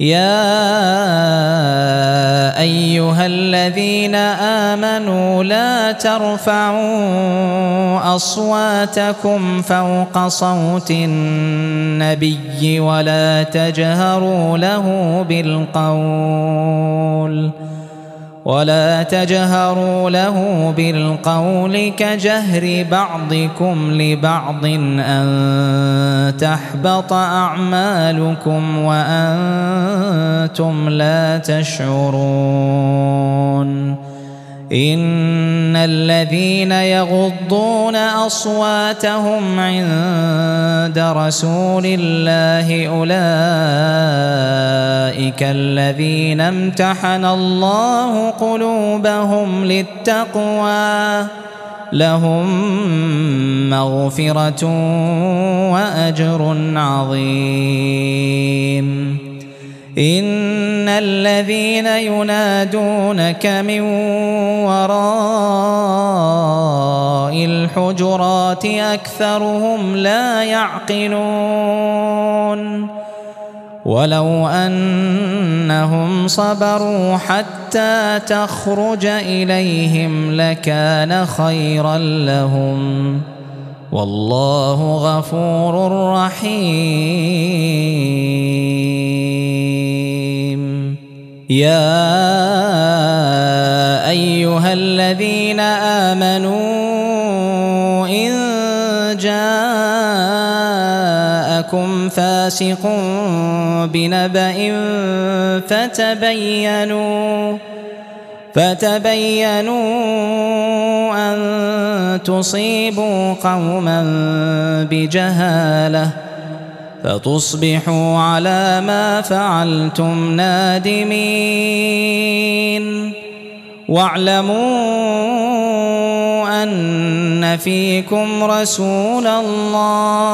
يا أيها الذين آمنوا لا ترفعوا أصواتكم فوق صوت النبي ولا تجهروا له بالقول ولا تجهروا له بالقول كجهر بعضكم لبعض أن تحبط أعمالكم وأنتم لا تشعرون. إن الذين يغضون أصواتهم عند رسول الله أولئك الذين امتحن الله قلوبهم للتقوى. لهم مغفرة وأجر عظيم. إن الذين ينادونك من وراء الحجرات أكثرهم لا يعقلون. ولو أنهم صبروا حتى تخرج إليهم لكان خيرا لهم. والله غفور رحيم. يا أيها الذين آمنوا إن جاءكم فاسق بنبأ فتبينوا فتبينوا أن تصيبوا قوما بجهالة فتصبحوا على ما فعلتم نادمين. واعلموا أن فيكم رسول الله.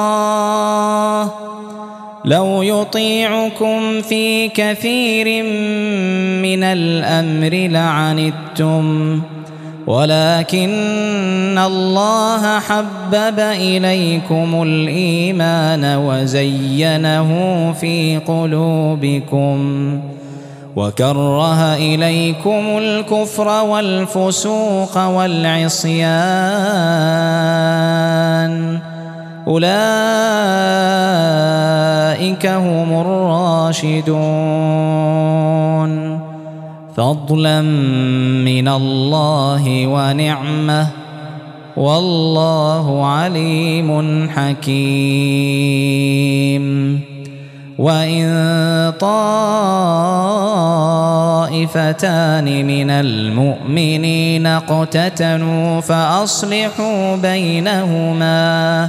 لو يطيعكم في كثير من الأمر لعنتم. ولكن الله حبب إليكم الإيمان وزينه في قلوبكم. وكره إليكم الكفر والفسوق والعصيان. أولئك هم الراشدون. فضلا من الله ونعمة. والله عليم حكيم. وإن طائفتان من المؤمنين اقتتلوا فأصلحوا بينهما.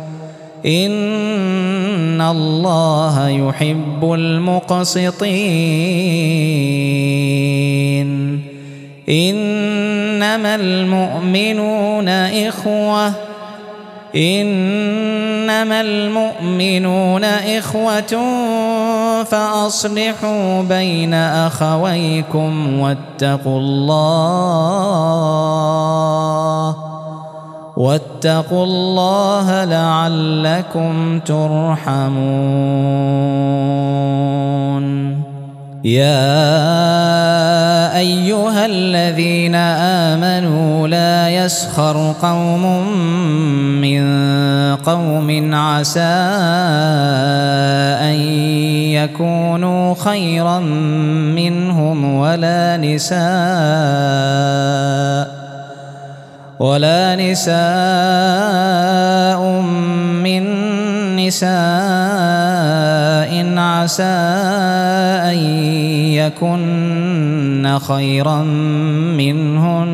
ان الله يحب المقسطين انما المؤمنون اخوه انما المؤمنون اخوه فاصلحوا بين اخويكم واتقوا الله واتقوا الله لعلكم ترحمون. يا أيها الذين آمنوا لا يسخر قوم من قوم عسى أن يكونوا خيرا منهم ولا نساء ولا نساء من نساء عسى أن يكن خيرا منهن.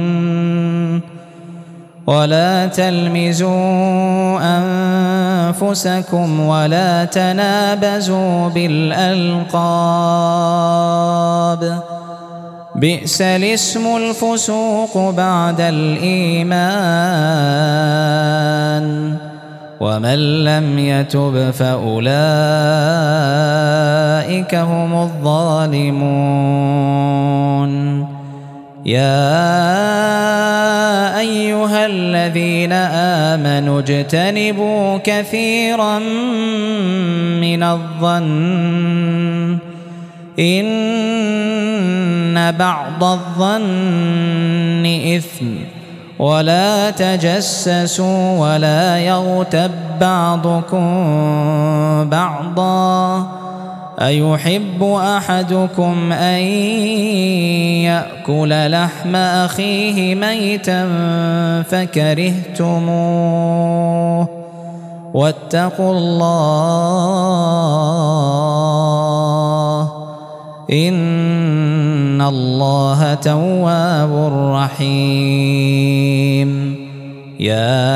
ولا تلمزوا أنفسكم ولا تنابزوا بالألقاب. بئس الاسم الفسوق بعد الإيمان. ومن لم يتب فأولئك هم الظالمون. يا أيها الذين آمنوا اجتنبوا كثيرا من الظن. إن بعض الظن إثم. ولا تجسسوا ولا يغتب بعضكم بعضا. أيحب أحدكم أن يأكل لحم أخيه ميتا فكرهتموه. واتقوا الله إن الله تواب رحيم. يا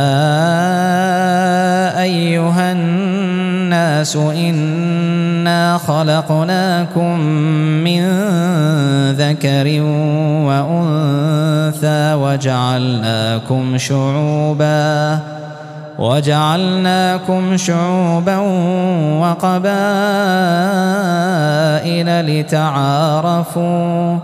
أيها الناس إنا خلقناكم من ذكر وأنثى وجعلناكم شعوباً. وجعلناكم شعوبا وقبائل لتعارفوا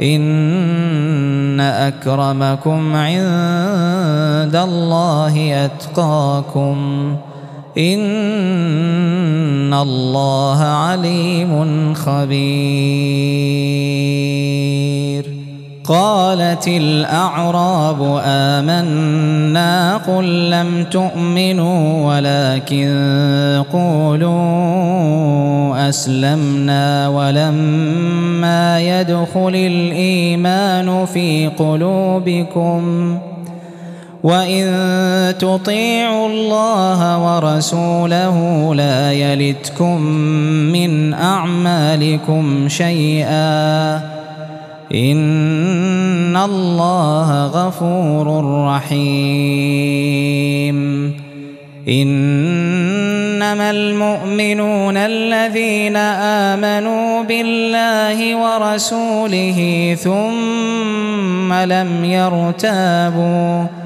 إن أكرمكم عند الله أتقاكم إن الله عليم خبير قالت الأعراب آمنا قل لم تؤمنوا ولكن قولوا أسلمنا ولما يدخل الإيمان في قلوبكم وإن تطيعوا الله ورسوله لا يلتكم من أعمالكم شيئا إن الله غفور رحيم. إنما المؤمنون الذين آمنوا بالله ورسوله ثم لم يرتابوا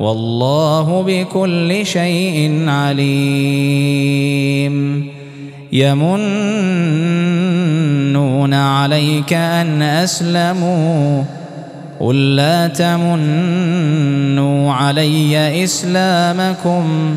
والله بكل شيء عليم. يمنون عليك أن أسلموا. قل لا تمنوا علي إسلامكم.